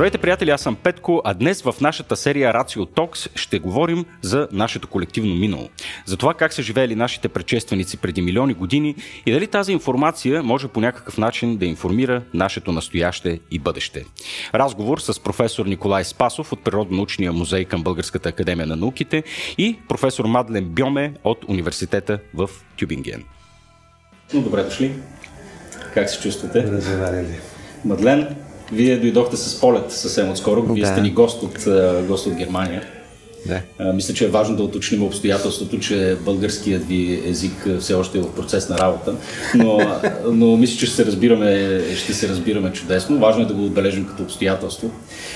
Здравейте, приятели, аз съм Петко, а днес в нашата серия Рацио Токс ще говорим за нашето колективно минало. За това как са живеели нашите предшественици преди милиони години и дали тази информация може по някакъв начин да информира нашето настояще и бъдеще. Разговор с професор Николай Спасов от Природно-научния музей към Българската академия на науките и професор Мадлен Бьоме от университета в Тюбинген. Ну, добре дошли. Как се чувствате? Мадлен, вие дойдохте с полет съвсем отскоро. Вие Да. сте ни гост от, гост от Германия. Да. А, Мисля, че е важно да уточним обстоятелството, че българският ви език все още е в процес на работа, но, но мисля, че ще се, разбираме, ще се разбираме чудесно. Важно е да го отбележим като обстоятелство.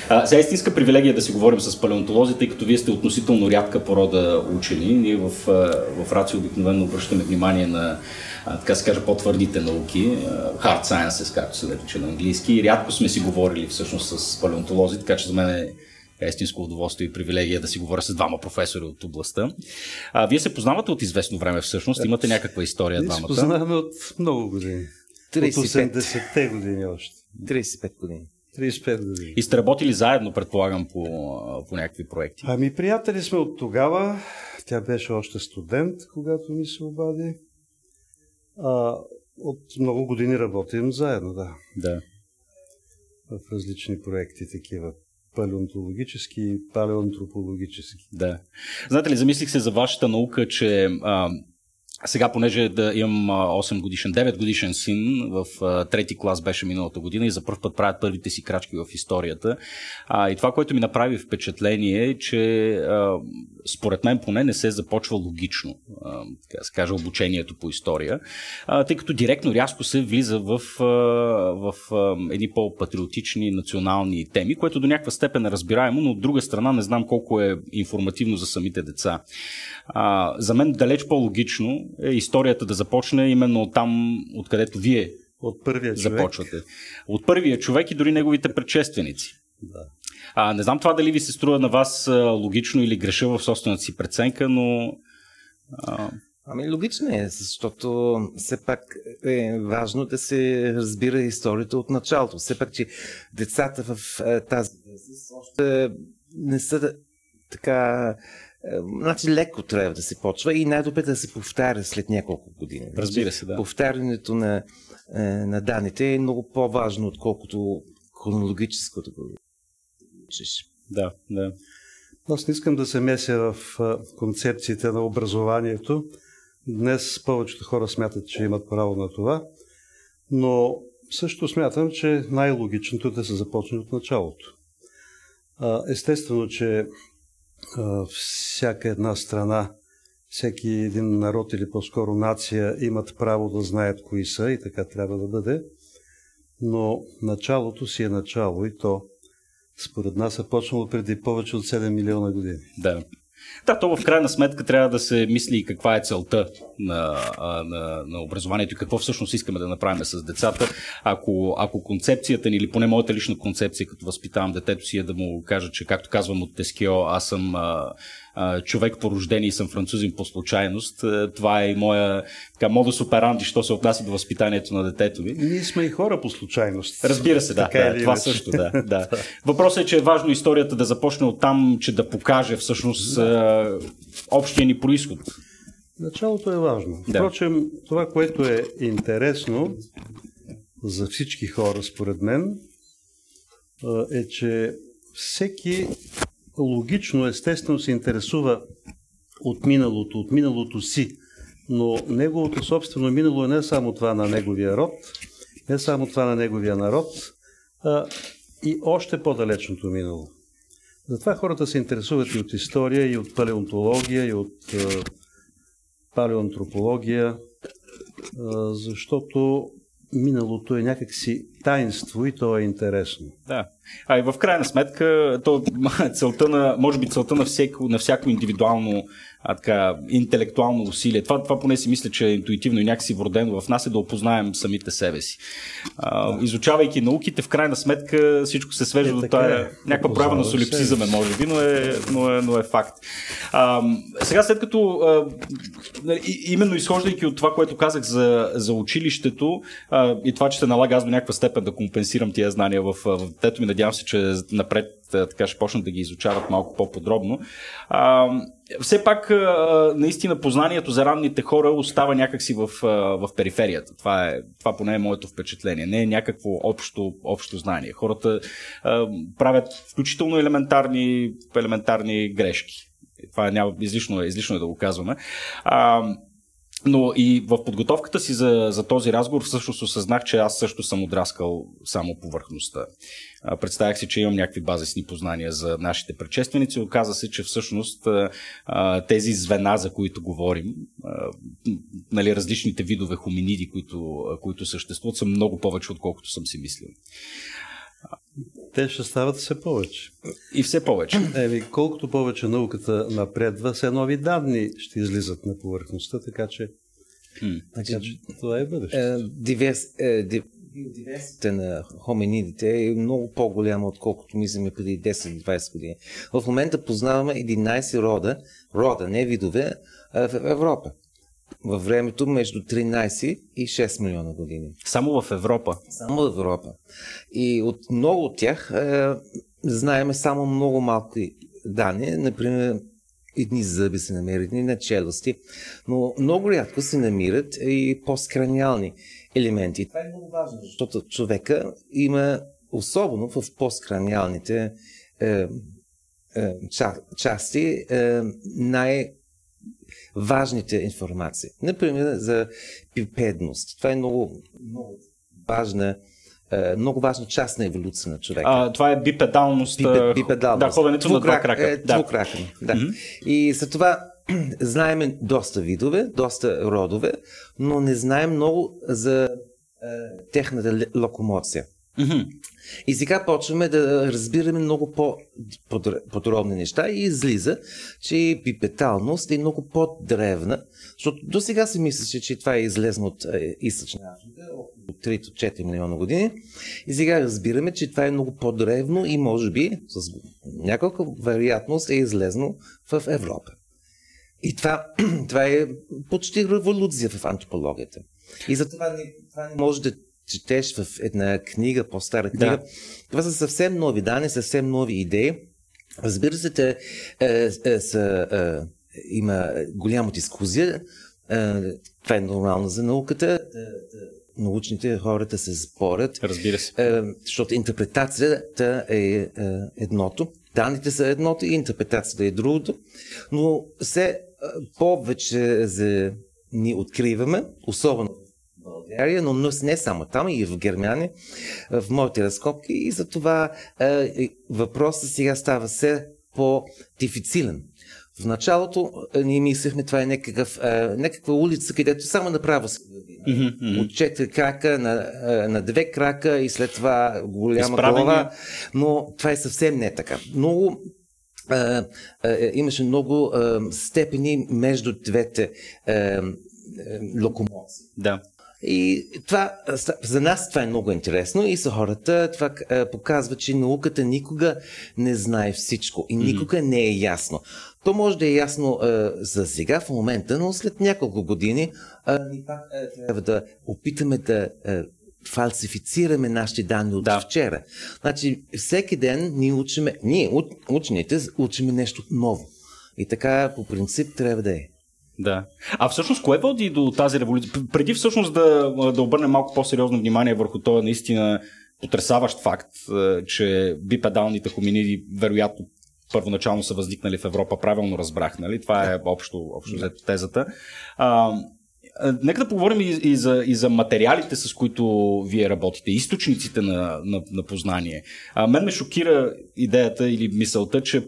А, сега е истинска привилегия да си говорим с палеонтолози, тъй като вие сте относително рядка порода учени. Ние в, в Рацио обикновено обръщаме внимание на а, така се каже, по-твърдите науки, hard sciences, както се нарича на английски. И рядко сме си говорили всъщност с палеонтолози, така че за мен е е истинско удоволствие и привилегия да си говоря с двама професори от областта. А, вие се познавате от известно време всъщност, имате някаква история Ние се двамата. познаваме от много години. 35. От 80-те години още. 35 години. 35 години. И сте работили заедно, предполагам, по, по някакви проекти. Ами приятели сме от тогава. Тя беше още студент, когато ми се обади. А, от много години работим заедно, да. Да. В различни проекти такива. Палеонтологически и палеоантропологически. Да. Знаете ли, замислих се за вашата наука, че а, сега, понеже да имам а, 8 годишен, 9 годишен син, в трети клас беше миналата година и за първ път правят първите си крачки в историята. А, и това, което ми направи впечатление е, че а, според мен поне не се започва логично, а, се каже, обучението по история, а, тъй като директно рязко се влиза в, а, в а, едни по-патриотични национални теми, което до някаква степен е разбираемо, но от друга страна не знам колко е информативно за самите деца. А, за мен далеч по-логично историята да започне именно от там, откъдето вие От първия човек. започвате. От първия човек и дори неговите предшественици. Да. А, не знам това дали ви се струва на вас а, логично или греша в собствената си преценка, но а, Ами логично е, защото все пак е важно да се разбира историята от началото. Все пак, че децата в е, тази възраст още не са така... е, Значи леко трябва да се почва и най-добре да се повтаря след няколко години. Разбира се, да. Повтарянето на, е, на данните е много по-важно, отколкото хронологическото го учиш. да, да. Аз не искам да се меся в а, концепциите на образованието. Днес повечето хора смятат, че имат право на това, но също смятам, че най-логичното е да се започне от началото. Естествено, че всяка една страна, всеки един народ или по-скоро нация имат право да знаят кои са и така трябва да бъде, но началото си е начало и то според нас е почнало преди повече от 7 милиона години. Да. Да, то в крайна сметка трябва да се мисли и каква е целта на, на, на образованието и какво всъщност искаме да направим с децата. Ако, ако концепцията ни, или поне моята лична концепция, като възпитавам детето си, е да му кажа, че както казвам от Тескио, аз съм а, а, човек по рождение и съм французин по случайност. А, Това е и моя така, модус операнди, що се отнася до възпитанието на детето ми. Ние сме и хора по случайност. Разбира се, да. Така да или това също, да, да. Въпросът е, че е важно историята да започне от там, че да покаже всъщност да. общия ни происход. Началото е важно. Да. Впрочем, това, което е интересно за всички хора, според мен, а, е, че всеки логично, естествено се интересува от миналото, от миналото си, но неговото собствено минало е не само това на неговия род, не само това на неговия народ, а и още по-далечното минало. Затова хората се интересуват и от история, и от палеонтология, и от а, палеоантропология, а, защото миналото е някакси таинство и то е интересно. Да. А и в крайна сметка, то, целта на, може би целта на всяко, на всяко индивидуално а, така, интелектуално усилие, това, това поне си мисля, че е интуитивно и някакси вродено в нас е да опознаем самите себе си. А, изучавайки науките, в крайна сметка всичко се свежда Е, до тая е. някаква проява на солипсизъм, е, може би, но е, но е, но е факт. А, сега, след като а, нали, именно изхождайки от това, което казах за, за училището а, и това, че се налага аз до някаква степен степен да компенсирам тия знания в, в детето ми. Надявам се, че напред така ще почнат да ги изучават малко по-подробно. А, все пак, наистина, познанието за ранните хора остава някакси в, в периферията. Това, е, това поне е моето впечатление. Не е някакво общо, общо знание. Хората а, правят включително елементарни, елементарни грешки. Това няма, излишно, е, излишно е да го казваме. А, но и в подготовката си за, за този разговор всъщност осъзнах, че аз също съм отраскал само повърхността. Представях си, че имам някакви базисни познания за нашите предшественици. Оказа се, че всъщност тези звена, за които говорим, нали, различните видове хоминиди, които, които съществуват, са много повече, отколкото съм си мислил. Те ще стават все повече. И все повече. Еми, колкото повече науката напредва, все нови данни ще излизат на повърхността, така че, hmm. така че това е бъдеще. Е, диверс, е, Диверсията на хоминидите е много по-голяма, отколкото мислиме преди 10-20 години. В момента познаваме 11 рода, рода, не видове, в Европа във времето между 13 и 6 милиона години. Само в Европа? Само в Европа. И от много от тях е, знаеме само много малки данни. Например, едни зъби се намират, едни на челюсти, но много рядко се намират и посткраниални елементи. Това е много важно, защото човека има, особено в посткраниалните е, е, части, е, най- важните информации. Например, за пипедност. Това е много, много важна е, много важна част на еволюция на човека. А, това е бипедалност. Бипед, бипедалност. Да, ходенето на два крака. Е, да. Двукракен, да. Mm-hmm. И за това знаем доста видове, доста родове, но не знаем много за е, техната локомоция. Mm-hmm. И сега почваме да разбираме много по-подробни неща и излиза, че пипеталност е много по-древна, защото до сега се мислеше, че това е излезно от е, източна Африка, около 3-4 милиона години. И сега разбираме, че това е много по-древно и може би с някаква вероятност е излезно в Европа. И това, това е почти революция в антропологията. И затова не, това не може да четеш в една книга, по-стара книга. Да. Това са съвсем нови данни, съвсем нови идеи. Разбира се, те, е, е, са, е, има голяма дискусия. Е, това е нормално за науката. Е, е, научните хората се спорят. Разбира се. Е, защото интерпретацията е, е едното. Данните са едното и интерпретацията е другото. Но все е, повече за ни откриваме, особено България, но не само там, и в Германия, в моите разкопки. И за това е, въпросът сега става все по-дифицилен. В началото е, ние мислехме, това е някакъв, е, някаква улица, където само направо се Mm-hmm. От четири крака на, е, на две крака и след това голяма Изправени. глава. Но това е съвсем не така. Много а, а, имаше много а, степени между двете а, локомоции. Да. И това, за нас това е много интересно и за хората това показва, че науката никога не знае всичко и никога не е ясно. То може да е ясно е, за сега, в момента, но след няколко години е, ни пак е, трябва да опитаме да е, фалсифицираме нашите данни от да. вчера. Значи, всеки ден ние учиме, ние, учените, учиме нещо ново. И така, по принцип, трябва да е. Да. А всъщност, кое води до тази революция? Преди всъщност да, да обърнем малко по-сериозно внимание върху този наистина потрясаващ факт, е, че бипедалните хоминиди вероятно първоначално са възникнали в Европа, правилно разбрах, нали? Това е общо, общо взето тезата. А, Нека да поговорим и, и, за, и за материалите, с които вие работите, източниците на, на, на познание. А, мен ме шокира идеята или мисълта, че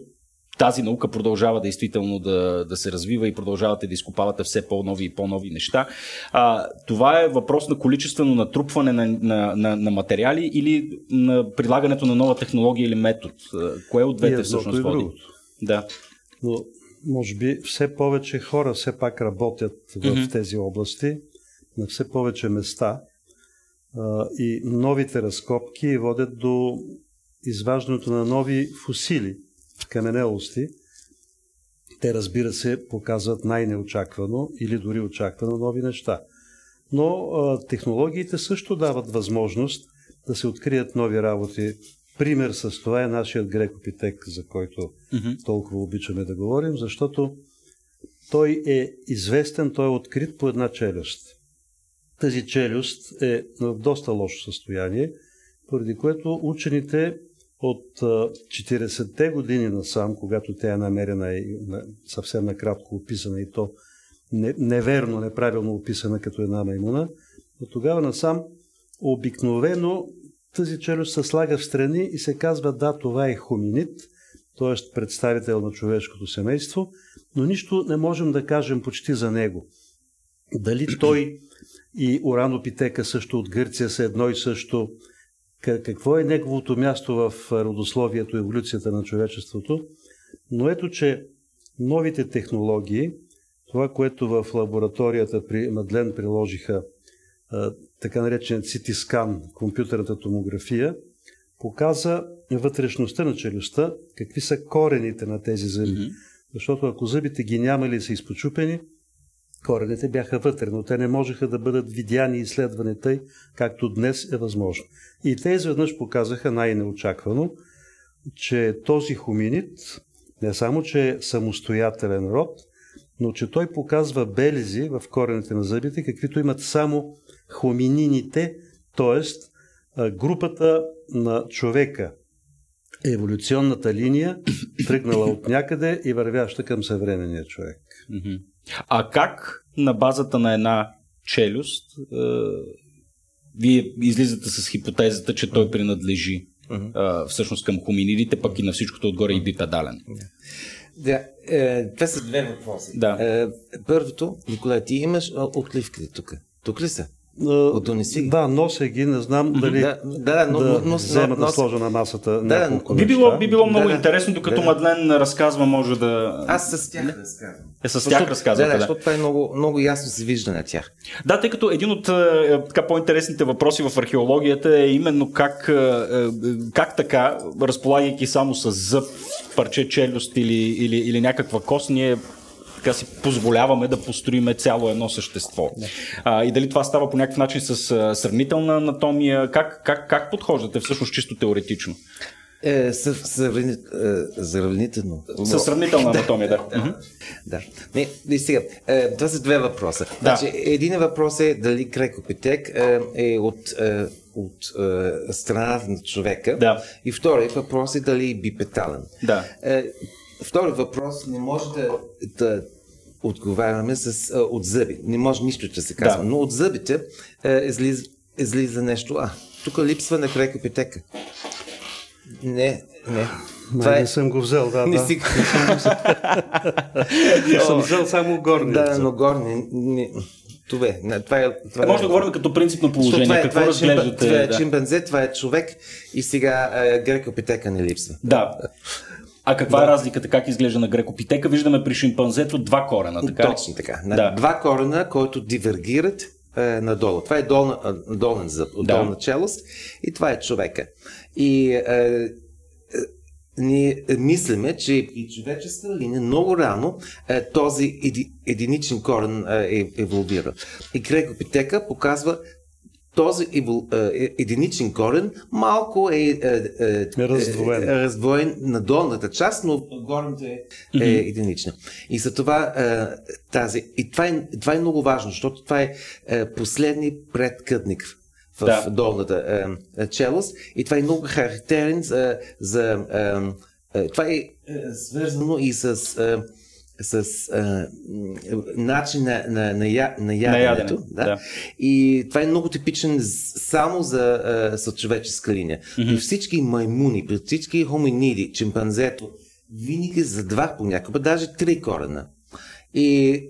тази наука продължава действително да, да се развива и продължавате да изкопавате все по-нови и по-нови неща. А, това е въпрос на количествено натрупване на, на, на, на материали или на прилагането на нова технология или метод? Кое от двете всъщност води? Да. Но, може би, все повече хора все пак работят в mm-hmm. тези области, на все повече места а, и новите разкопки водят до изваждането на нови фусили каменелости, те разбира се показват най-неочаквано или дори очаквано нови неща. Но а, технологиите също дават възможност да се открият нови работи. Пример с това е нашият грекопитек, за който Мгм. толкова обичаме да говорим, защото той е известен, той е открит по една челюст. Тази челюст е в доста лошо състояние, поради което учените от а, 40-те години насам, когато тя е намерена и съвсем накратко описана и то не, неверно, неправилно описана като една маймуна, от тогава насам обикновено тази челюст се слага в страни и се казва да, това е хоминид, т.е. представител на човешкото семейство, но нищо не можем да кажем почти за него. Дали той и Уранопитека също от Гърция са едно и също, какво е неговото място в родословието и еволюцията на човечеството, но ето, че новите технологии, това, което в лабораторията при Мадлен приложиха така наречен CT скан, компютърната томография, показа вътрешността на челюстта, какви са корените на тези зъби. Мгм. Защото ако зъбите ги нямали и са изпочупени, корените бяха вътре, но те не можеха да бъдат видяни и изследвани тъй, както днес е възможно. И те изведнъж показаха най-неочаквано, че този хоминид не само, че е самостоятелен род, но че той показва белези в корените на зъбите, каквито имат само хоминините, т.е. групата на човека, еволюционната линия, тръгнала от някъде и вървяща към съвременния човек. А как на базата на една челюст е, вие излизате с хипотезата, че той принадлежи е, всъщност към хоминидите, пък и на всичкото отгоре и бипедален? Да, е, това са две въпроси. Да. Е, първото, Николай, ти имаш отливките тук. Тук ли са? Донеси ги. Да, нося ги, не знам дали Да, да, да, но, да но, но, взема но, да сложа на масата да, няколко Би било, би било много Да, да. интересно, докато Да. Мадлен разказва, може да... Аз с тях разказвам. Е, с тях разказвате, Да, да, да. защото това е много, много ясно се вижда на тях. Да, тъй като един от е, така по-интересните въпроси в археологията е именно как, е, е, как така, разполагайки само с зъб, парче челюст или, или, или някаква кост, ние така си позволяваме да построиме цяло едно същество. А, и дали това става по някакъв начин с а, сравнителна анатомия, как, как, как подхождате всъщност чисто теоретично? Е, съв, сравни, е, сравнително. С сравнителна анатомия, да. Мгм. Да. Не, и сега, е, това са две въпроса. Да. Значи, един въпрос е дали крекопитек е, е от, е, от е, страната на човека. Да. И вторият въпрос е дали е бипетален. Да. Е, втори въпрос не може да, да отговаряме с, е, от зъби. Не може нищо да се казва. Да. Но от зъбите е, излиза, излиза нещо. А, тук липсва на крекопитека. Не, не. Май не съм го взел, да, Не да. си... съм взел само горния. Да, но горни. Не, това е. Това е, това Е, може да говорим като принципно Защото положение. Това е, Какво това е, разглеждате? това е да. чимпанзе, това е човек и сега е, грекопитека не липсва. Да. А каква е разликата? Как изглежда на грекопитека? Виждаме при шимпанзето два корена, така? Точно така. Да. Два корена, които дивергират е, надолу. Това е долна, е, долен зъб, Да. долна челюст и това е човека. И е, е, ние мислиме, че и човеческа линия много рано е, този еди, единичен корен е, е, еволюира. И крекопитека показва този евол, е, единичен корен малко е, е, е, Е раздвоен. е, е раздвоен на долната част, но горната е, е единична. И за това е, тази. И това е, това е много важно, защото това е, е последни предкъдник в Да. долната е, е, челюст. И това е много характерен за. за е, е, това е, е свързано и с. С м, начин на, на, на, я, на яденето. ядене, да. И това е много типичен само за човеческа линия. Mm-hmm. При всички маймуни, при всички хоминиди, чимпанзето, винаги за два понякога, даже три корена. И,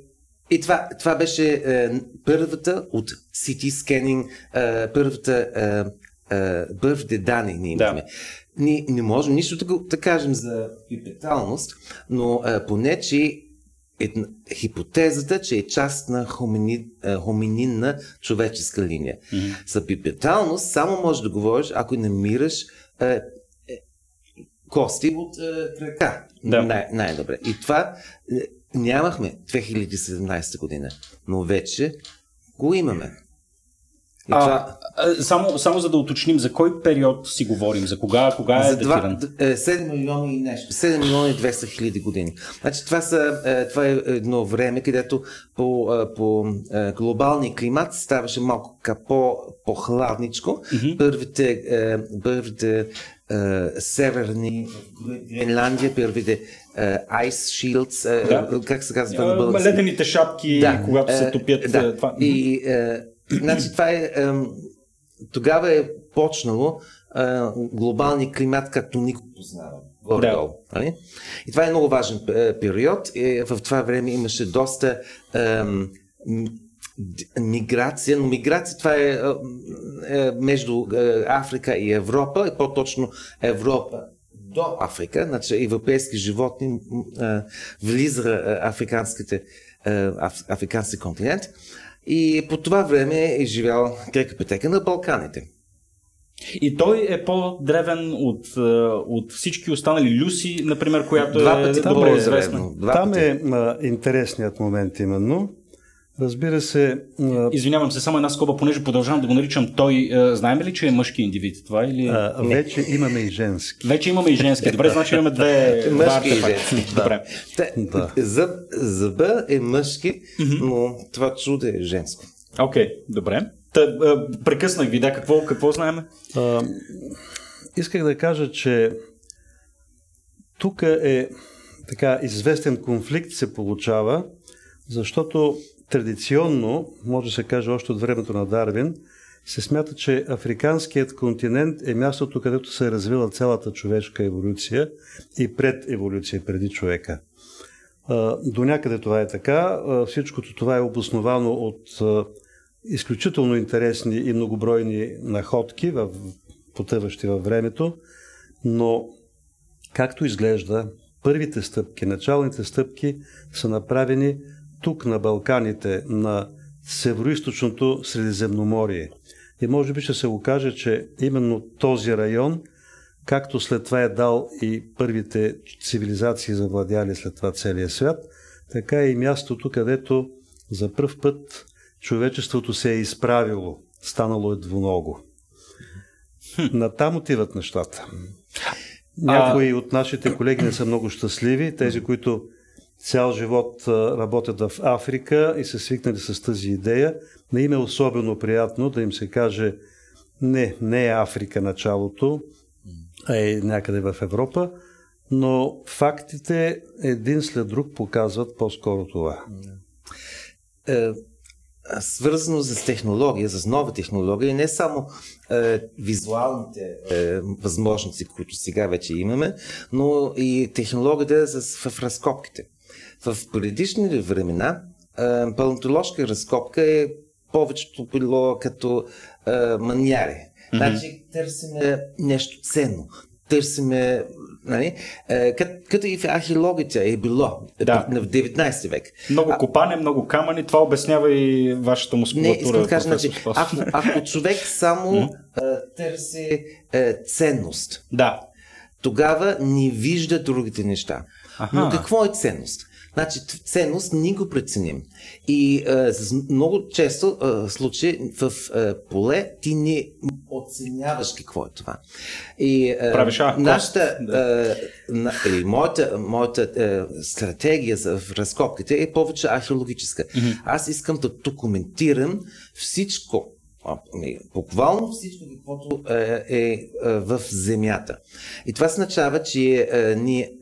и това, това беше е, първата от CT скенинг, е, първата е, е, първите данни ние Да. Ние не можем нищо да, да кажем за пипеталност, но е, поне, че една, хипотезата, че е част на хомини, е, хомининна човеческа линия. Mm-hmm. За пипеталност само можеш да говориш, ако намираш е, е, кости от е, крака. Да. Най- най-добре. И това е, нямахме 2017 година, но вече го имаме. А, това... само, само за да уточним, за кой период си говорим? За кога, кога е за датиран? 7 е, милиона и нещо. 7 милиона и 200 хиляди години. Значи, това, са, е, това е едно време, където по, е, по глобалния климат ставаше малко по, по-хладничко. Mm-hmm. Първите, първите северни Гренландия, първите Ice Shields, да. как се казва на български? Ледените шапки, да. когато се топят. Да. Това. И, значи, това е, тогава е почнало глобалния климат, както никой познава. Да. Нали? И това е много важен период. И в това време имаше доста ем, миграция, но миграция това е, е между Африка и Европа, и по-точно Европа до Африка, значи европейски животни е, влиза африканските, е, африкански континент. И по това време е живял Крека Петека на Балканите. И той е по-древен от, е, от всички останали Люси, например, която Два е добре известна. Там е а, интересният момент именно. Разбира се. Извинявам се, само една скоба, понеже продължавам да го наричам той. Знаем ли, че е мъжки индивид това? Или... А, вече имаме и женски. Вече имаме и женски. Добре, значи имаме две. мъжки и женски. Добре. Да. Зъб, зъба е мъжки, но това чудо е женско. Окей, okay, добре. Та, прекъснах ви, да, какво, какво знаем? А, исках да кажа, че тук е така известен конфликт се получава, защото традиционно, може да се каже още от времето на Дарвин, се смята, че африканският континент е мястото, където се е развила цялата човешка еволюция и пред еволюция, преди човека. До някъде това е така. Всичкото това е обосновано от изключително интересни и многобройни находки, потъващи във времето, но както изглежда, първите стъпки, началните стъпки са направени тук на Балканите, на Североизточното Средиземноморие. И може би ще се окаже, че именно този район, както след това е дал и първите цивилизации завладяли след това целия свят, така е и мястото, където за първ път човечеството се е изправило, станало е двуного. На там отиват нещата. Някои от нашите колеги не са много щастливи, тези, които цял живот работят в Африка и са свикнали с тази идея. Не им е особено приятно да им се каже не, не е Африка началото, а е някъде в Европа, но фактите един след друг показват по-скоро това. Е, свързано с технология, с нова технология, не само е, визуалните е, възможности, които сега вече имаме, но и технологията в разкопките. В предишни времена палеонтоложка разкопка е повечето било като а. Mm-hmm. Значи търсиме нещо ценно. Търсиме Нали? Като, като и в археологията е било да. в 19 век. Много копане, много камъни, това обяснява и вашата мускулатура. Не, искам да кажа, значи, ако, ако човек само mm-hmm. търси ценност, да. тогава не вижда другите неща. Аха. Но какво е ценност? Значи, ценност ние го преценим. И а, с много често а, случаи в а, поле ти не оценяваш какво е това. И а, Правиш, а, нашата, да. а, на, или моята, моята а, стратегия за разкопките е повече археологическа. Mm-hmm. Аз искам да документирам всичко, буквално всичко, каквото е, е в земята. И това означава, че е, ние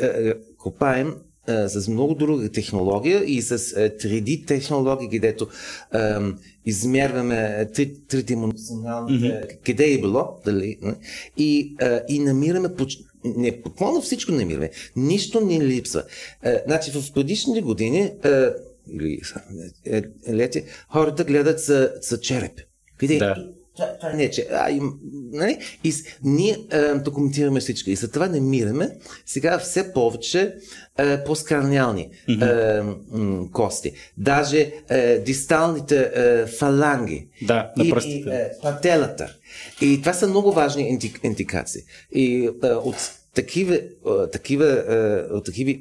е, копаем с много друга технология и с 3D технология, където измерваме тридименционалните, mm-hmm. къде е било, дали, и, и намираме не, буквално всичко намираме. Нищо не липсва. значи в предишните години или е, лети, хората гледат за, за череп. Къде да това, не е, че... А, и, нали? и ние а, документираме всичко. И за това намираме сега все повече а, по-скраниални mm-hmm. кости. Даже а, дисталните а, фаланги. Да, на и, и а, пателата. И това са много важни индикации. И а, от такива, такива, от такива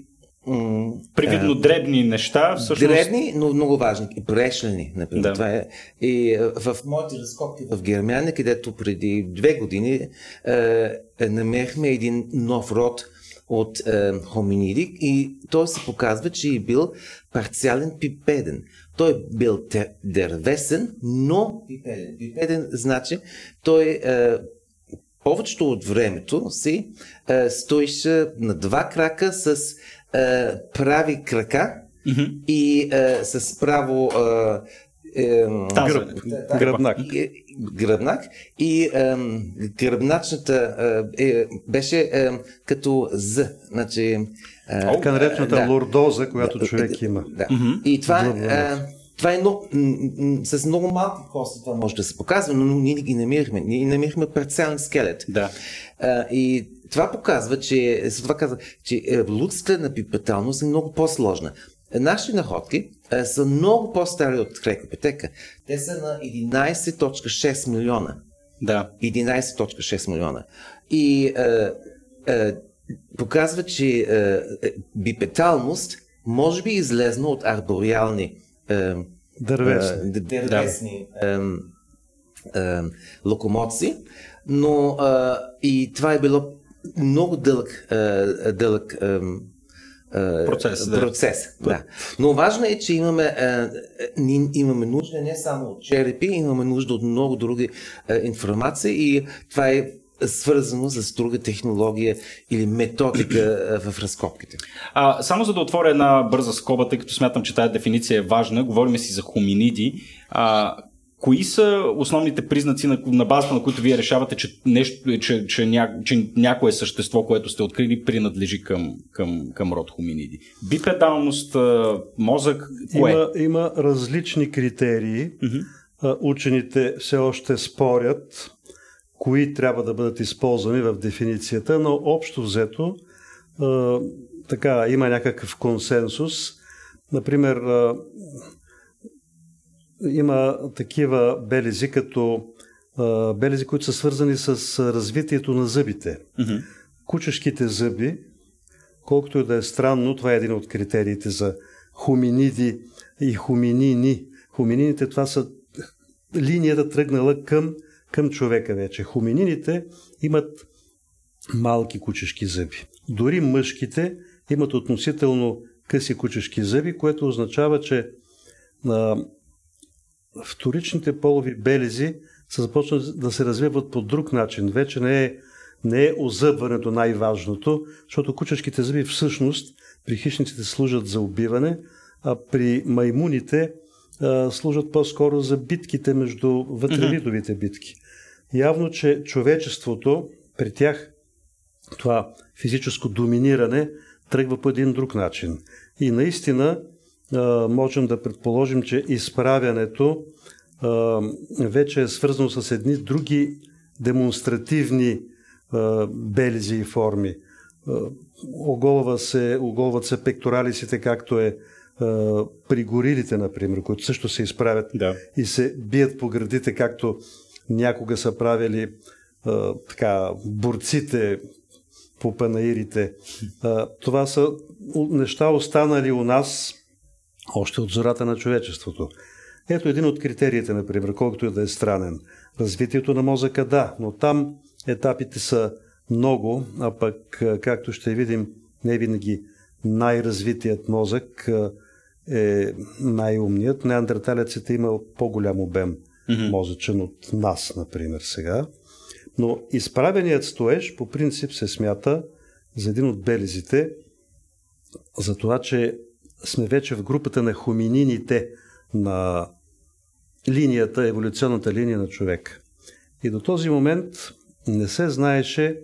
Привидно дребни неща, всъщност. Дребни, но много важни. Прешлени, например. Да. Това е. И в моите разкопки в Германия, където преди две години е, намерихме един нов род от е, хоминиди и той се показва, че е бил парциален пипеден. Той е бил дървесен, но пипеден. Пипеден значи той е, повечето от времето си е, стоеше на два крака с е, прави крака mm-hmm. и е, с право е, е, гръб, гръбнак. И, гръбнак и е, гръбначната е, беше е, като З. Значи, е, така наречената да. лордоза, която човек има. Да. Mm-hmm. И това е. Това е с много малки кости това може да се показва, но ние ги намирахме. Ние намирахме парциален скелет. Да. А, и това показва, че, това казва, че еволюцията на пипеталност е много по-сложна. Нашите находки а, са много по-стари от крекопетека. Те са на 11.6 милиона. Да. 11.6 милиона. И а, а, показва, че а, бипеталност може би излезна от арбориални дървесни, дървесни да. локомоции, но и това е било много дълъг, дълъг процес. процес да. да. Но важно е, че имаме, имаме нужда не само от черепи, имаме нужда от много други информации и това е свързано с друга технология или методика в разкопките. А, само за да отворя една бърза скоба, тъй като смятам, че тази дефиниция е важна, говорим си за хоминиди. А, кои са основните признаци, на, на базата на които вие решавате, че, нещо, че, че, ня, че някое същество, което сте открили, принадлежи към, към, към род хоминиди? Бипедалност, мозък, кое? Има, има различни критерии. Uh-huh. Учените все още спорят кои трябва да бъдат използвани в дефиницията, но общо взето така, има някакъв консенсус. Например, има такива белези, като белези, които са свързани с развитието на зъбите. Mm-hmm. Кучешките зъби, колкото и да е странно, това е един от критериите за хуминиди и хуминини. Хуминините това са линията тръгнала към, към човека вече. Хуминините имат малки кучешки зъби. Дори мъжките имат относително къси кучешки зъби, което означава, че вторичните полови белези са започнали да се развиват по друг начин. Вече не е, не е озъбването най-важното, защото кучешките зъби всъщност при хищниците служат за убиване, а при маймуните а, служат по-скоро за битките между вътревидовите битки. Явно, че човечеството при тях това физическо доминиране тръгва по един друг начин. И наистина можем да предположим, че изправянето вече е свързано с едни други демонстративни белези и форми. Оголва се, оголват се пекторалисите, както е при горилите, например, които също се изправят да. и се бият по градите, както някога са правили така, борците по панаирите. Това са неща останали у нас още от зората на човечеството. Ето един от критериите, например, колкото и да е странен. Развитието на мозъка, да, но там етапите са много, а пък, както ще видим, не винаги най-развитият мозък е най-умният. Неандерталецът е имал по-голям обем mm-hmm. мозъчен от нас, например, сега. Но изправеният стоеж по принцип се смята за един от белезите, за това, че сме вече в групата на хоминините, на линията, еволюционната линия на човек. И до този момент не се знаеше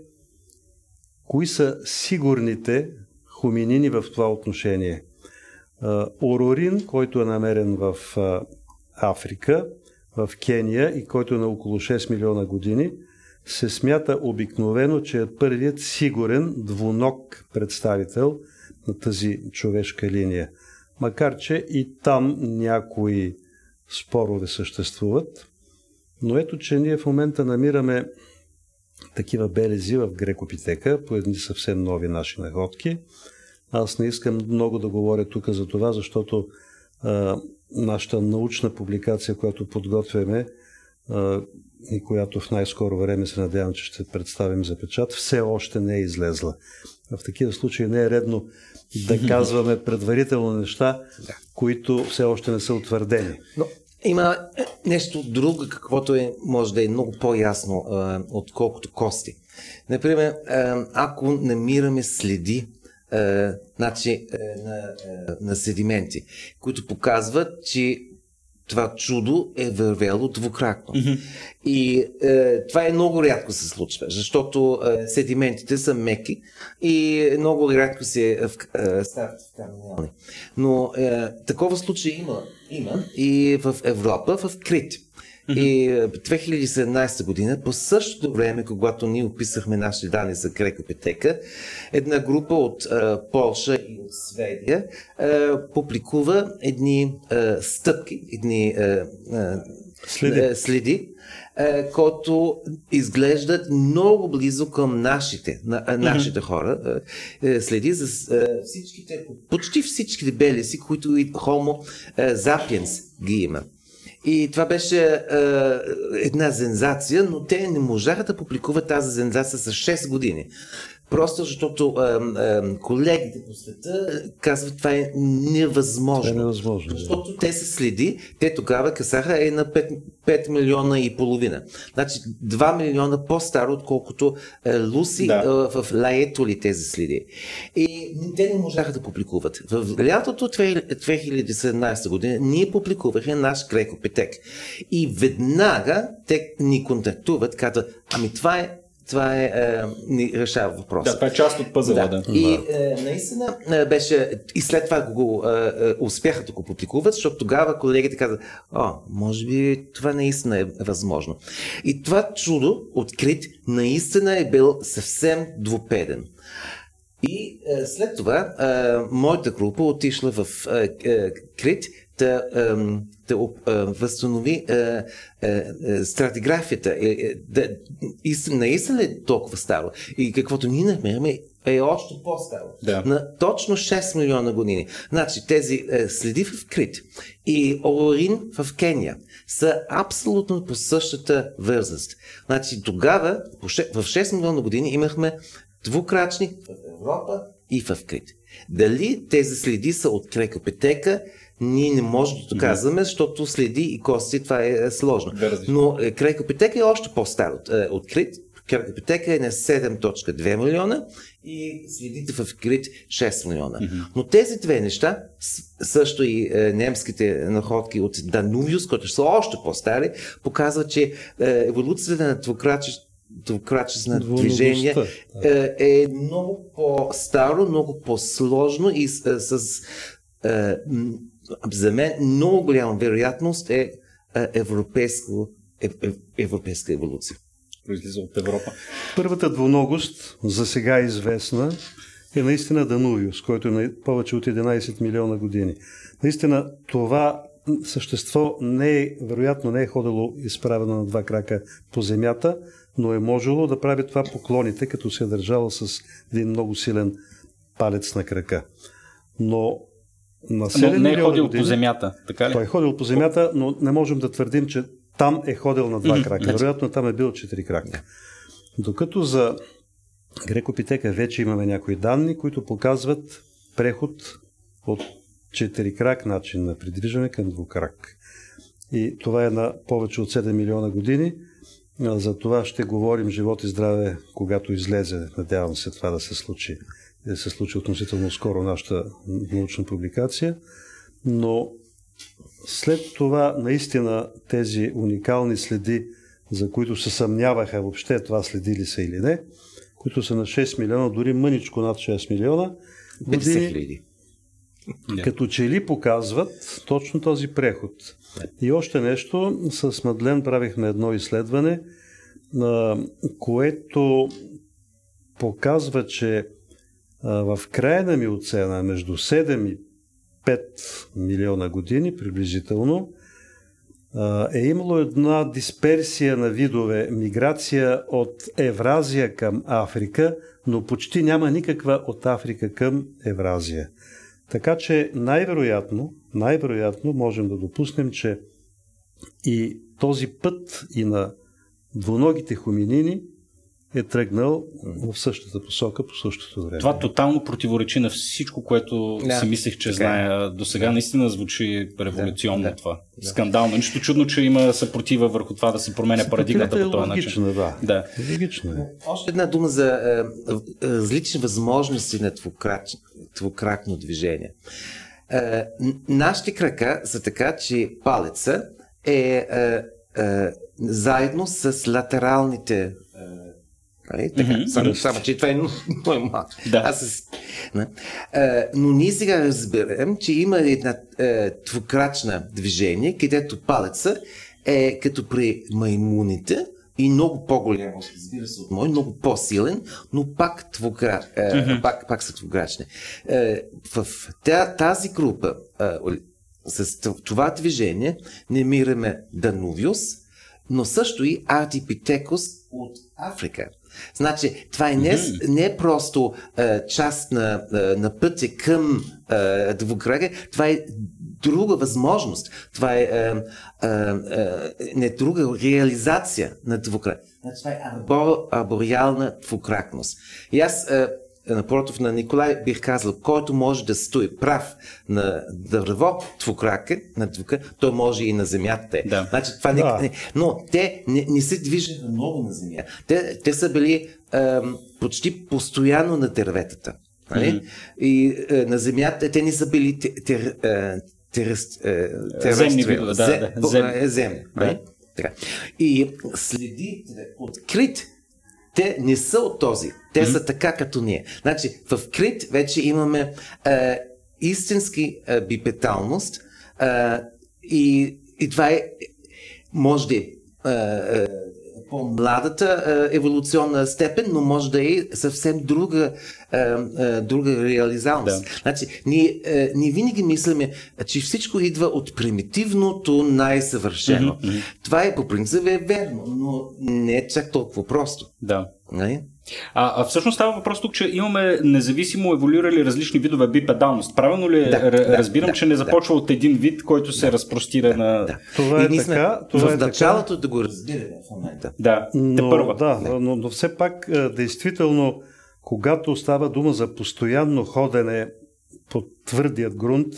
кои са сигурните хоминини в това отношение. Орорин, който е намерен в Африка, в Кения и който е на около 6 милиона години, се смята обикновено, че е първият сигурен двуног представител – на тази човешка линия. Макар, че и там някои спорове съществуват, но ето, че ние в момента намираме такива белези в Грекопитека, по едни съвсем нови наши находки. Аз не искам много да говоря тук за това, защото а, нашата научна публикация, която подготвяме а, и която в най-скоро време се надявам, че ще представим за печат, все още не е излезла. В такива случаи не е редно да казваме предварително неща, които все още не са утвърдени. Но има нещо друго, каквото е, може да е много по-ясно, отколкото кости. Например, ако намираме следи значи, на, на седименти, които показват, че това чудо е вървело двукратно. Mm-hmm. И е, това е много рядко се случва, защото е, седиментите са меки и много рядко се е, стават в каменелни. Но е, такова случай има, има и в Европа, в Крит. И 2017 е, година, по същото време, когато ние описахме нашите данни за Крекопетека, една група от а, е, Полша и от Сведия а, е, публикува едни а, стъпки, едни а, а, следи, следи които изглеждат много близо към нашите, на, нашите mm-hmm. хора. Следи за всичките, почти всичките белеси, които и Homo sapiens ги има. И това беше е, една сензация, но те не можаха да публикуват тази сензация за 6 години. Просто защото е, е, колегите по света казват, това е невъзможно. Това е невъзможно. Защото те се следи, те тогава казаха е на 5, 5 милиона и половина. Значи 2 милиона по-старо, отколкото е, Луси да. е, в Лаето ли тези следи. И те не можаха да публикуват. В лятото 2017 година ние публикувахме наш Крекопетек. И веднага те ни контактуват, казват, ами това е това е, е, ни решава въпроса. Да, това е част от пъзела, да. да. И е, наистина е, беше, и след това го е, е, успяха да го публикуват, защото тогава колегите казаха, о, може би това наистина е възможно. И това чудо, открит, наистина е бил съвсем двупеден. И е, след това е, моята група отишла в е, е, Крит да, да възстанови стратиграфията. Да, наистина е толкова старо. И каквото ние намеряме е още по-старо. Да. На точно 6 милиона години. Значи тези е, следи в Крит и Орин в Кения са абсолютно по същата вързост. Значи тогава, в 6 милиона години, имахме двукрачни в Европа и в Крит. Дали тези следи са от Крекопетека ние не можем да доказваме, защото следи и кости, това е, е сложно. Но е, Крайкопитека е още по-стар от, е, открит. Крайкопитека е на 7.2 милиона и следите в Крит 6 милиона. Но тези две неща, също и е, немските находки от Данувиус, които са още по-стари, показват, че е, еволюцията на двукратчество на движение е, е много по-старо, много по-сложно и с, с е, за мен много голяма вероятност е, е европейско, е, е, европейска еволюция. Произлиза от Европа. Първата двуногост, за сега известна, е наистина Данувиус, който е повече от 11 милиона години. Наистина това същество не е, вероятно не е ходило изправено на два крака по земята, но е можело да прави това поклоните, като се е държало с един много силен палец на крака. Но на 7 но не е ходил години, по земята, така ли? Той е ходил по земята, но не можем да твърдим, че там е ходил на два крака. Значи- Вероятно там е бил четири крака. Докато за Грекопитека вече имаме някои данни, които показват преход от четири крак начин на придвижване към двукрак. И това е на повече от 7 милиона години. За това ще говорим живот и здраве, когато излезе. Надявам се това да се случи се случи относително скоро нашата научна публикация, но след това наистина тези уникални следи, за които се съмняваха въобще това следили са или не, които са на 6 милиона, дори мъничко над 6 милиона години, като че ли показват точно този преход. И още нещо, с Мадлен правихме едно изследване, което показва, че в края на миоцена, между 7 и 5 милиона години приблизително, е имало една дисперсия на видове, миграция от Евразия към Африка, но почти няма никаква от Африка към Евразия. Така че най-вероятно, най-вероятно можем да допуснем, че и този път и на двуногите хуминини е тръгнал в същата посока по същото време. Това тотално противоречи на всичко, което да, си мислех, че зная. До сега да. наистина звучи революционно да, това. Да. Скандално. Нищо чудно, че има съпротива върху това да се променя парадигмата по този логично, начин. Да. да. Логично е. Още една дума за е, различни възможности на твокрачно движение. Е, нашите крака са така, че палеца е, е, е заедно с латералните Нали? Така, mm-hmm. само, само, че това е много малко. Да. Аз не? А, но ние сега разберем, че има една е, двукрачна движение, където палеца е като при маймуните и много по-голям, разбира се, от мой, много по-силен, но пак, е, mm-hmm. пак, пак са двукрачни. Е, в тази група е, с това движение намираме Данувиус, но също и Артипитекус от Африка. Значи, това е не, mm-hmm. не просто е, част на, е, на пътя към е, това е друга възможност. Това е, е, е, е не друга реализация на двукръг. Значи, това е арбор, арбориална двукракност. И аз е, напротив на Николай бих казал, който може да стои прав на дърво, двукрака, на двука, той може и на земята. Да. Значи, това да. не, но те не, не се движат много на земя. Те, те са били е, почти постоянно на дърветата. Нали? Mm-hmm. И е, на земята те не са били тер, тер, е, тер, тер, земни видове, да, да, земни. земни да. Нали? Така. И следи открит те не са от този. Те mm-hmm. са така като ние. Значи, в Крит вече имаме е, истински е, бипеталност е, и, и това е, може да е, е по-младата е, еволюционна степен, но може да е съвсем друга, е, е, друга реализалност. Да. Значи, ние, е, ние винаги мислиме, че всичко идва от примитивното най-съвършено. Mm-hmm. Това е по принцип е верно, но не е чак толкова просто. Да. Не? А, а всъщност става въпрос тук, че имаме независимо еволюирали различни видове бипедалност. Правилно ли да, р- разбирам, да, че не започва да. от един вид, който се да, разпростира да, на... Да. Това е така. Сме това в е началото така. да го разбираме в момента. Да, но, първа. Да, но, но все пак, действително, когато става дума за постоянно ходене по твърдият грунт,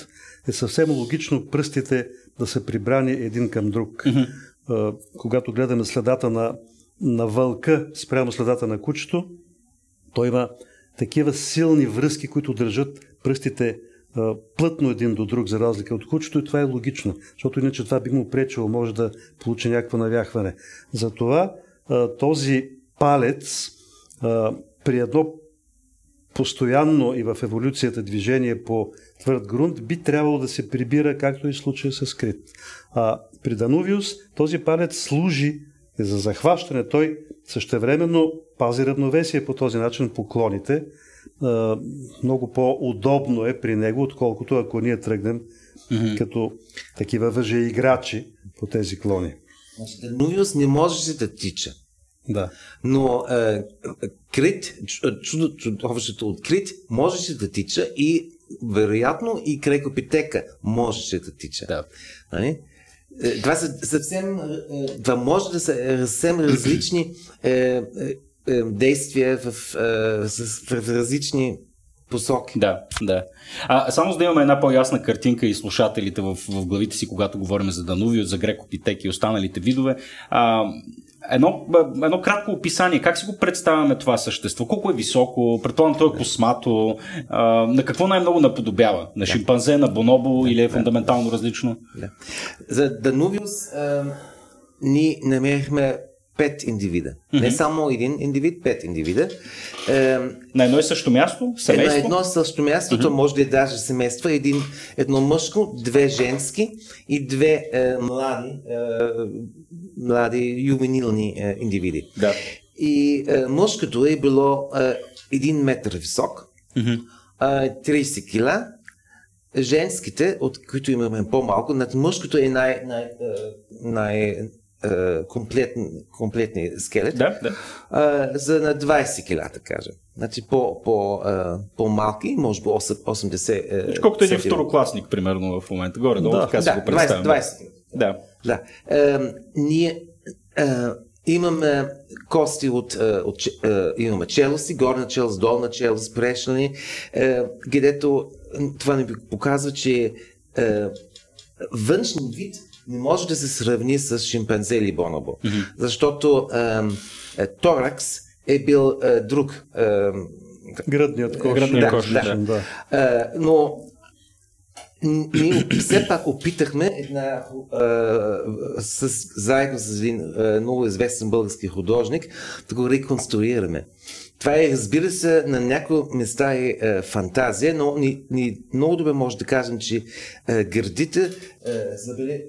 е съвсем логично пръстите да са прибрани един към друг. Mm-hmm. Когато гледаме следата на на вълка спрямо следата на кучето, той има такива силни връзки, които държат пръстите плътно един до друг, за разлика от кучето, и това е логично, защото иначе това би му пречило, може да получи някакво навяхване. Затова този палец при едно постоянно и в еволюцията движение по твърд грунт би трябвало да се прибира, както и в случая с Крит. А при Данувиус този палец служи за захващане. Той същевременно пази равновесие по този начин поклоните. Много по-удобно е при него, отколкото ако ние тръгнем mm-hmm. като такива въже играчи по тези клони. Значи, Данувиус не можеше да тича. Да. Но е, Крит, чудо, чудовището от Крит, можеше да тича и вероятно и Крекопитека можеше да тича. Да. Нали? Е, това са съвсем, е, е, това може да са съвсем различни действия в, в различни посоки. Да, да. А, само за да имаме една по-ясна картинка и слушателите в, в главите си, когато говорим за Данувио, за Грекопитек и останалите видове, а, едно, едно кратко описание. Как си го представяме това същество? Колко е високо? Предполагам, то е космато. А, на какво най-много наподобява? На шимпанзе, на бонобо да, или е фундаментално да. различно? Да. За Данувиус а, ни намерихме пет индивида. Mm-hmm. Не само един индивид, пет индивида. Е, на едно и също място? Семейство? На едно и също място, mm-hmm. то може да е даже семейство. Един, едно мъжко, две женски и две е, млади, е, млади ювенилни е, индивиди. Да. И е, мъжкото е било е, един метър висок, mm-hmm. е, 30 кила, женските, от които имаме по-малко, над мъжкото е най, най, е, най, най комплетни, комплетни скелет, да, да. А, за на 20 кила, да кажем. Значи по, по, а, по-малки, може би 80 е, Колкото един второкласник, примерно, в момента. Горе-долу, да. така да, си го представям. 20, 20. Да. да. Е, ние е, имаме кости от, от е, имаме челюсти, горна челюст, долна челюст, прешни, е, където това ни показва, че е, външен вид не може да се сравни с шимпанзе или бонобо. Mm-hmm. Защото е, е, торакс е бил е, друг. Е, Гръдният кош. Гръдният кош, да. да. да. Е, но ние все пак опитахме една, е, с, заедно с един е, много известен български художник да го реконструираме. Това е, разбира се, на някои места е, е фантазия, но ни, ни много добре може да кажем, че е, гърдите е, забеле,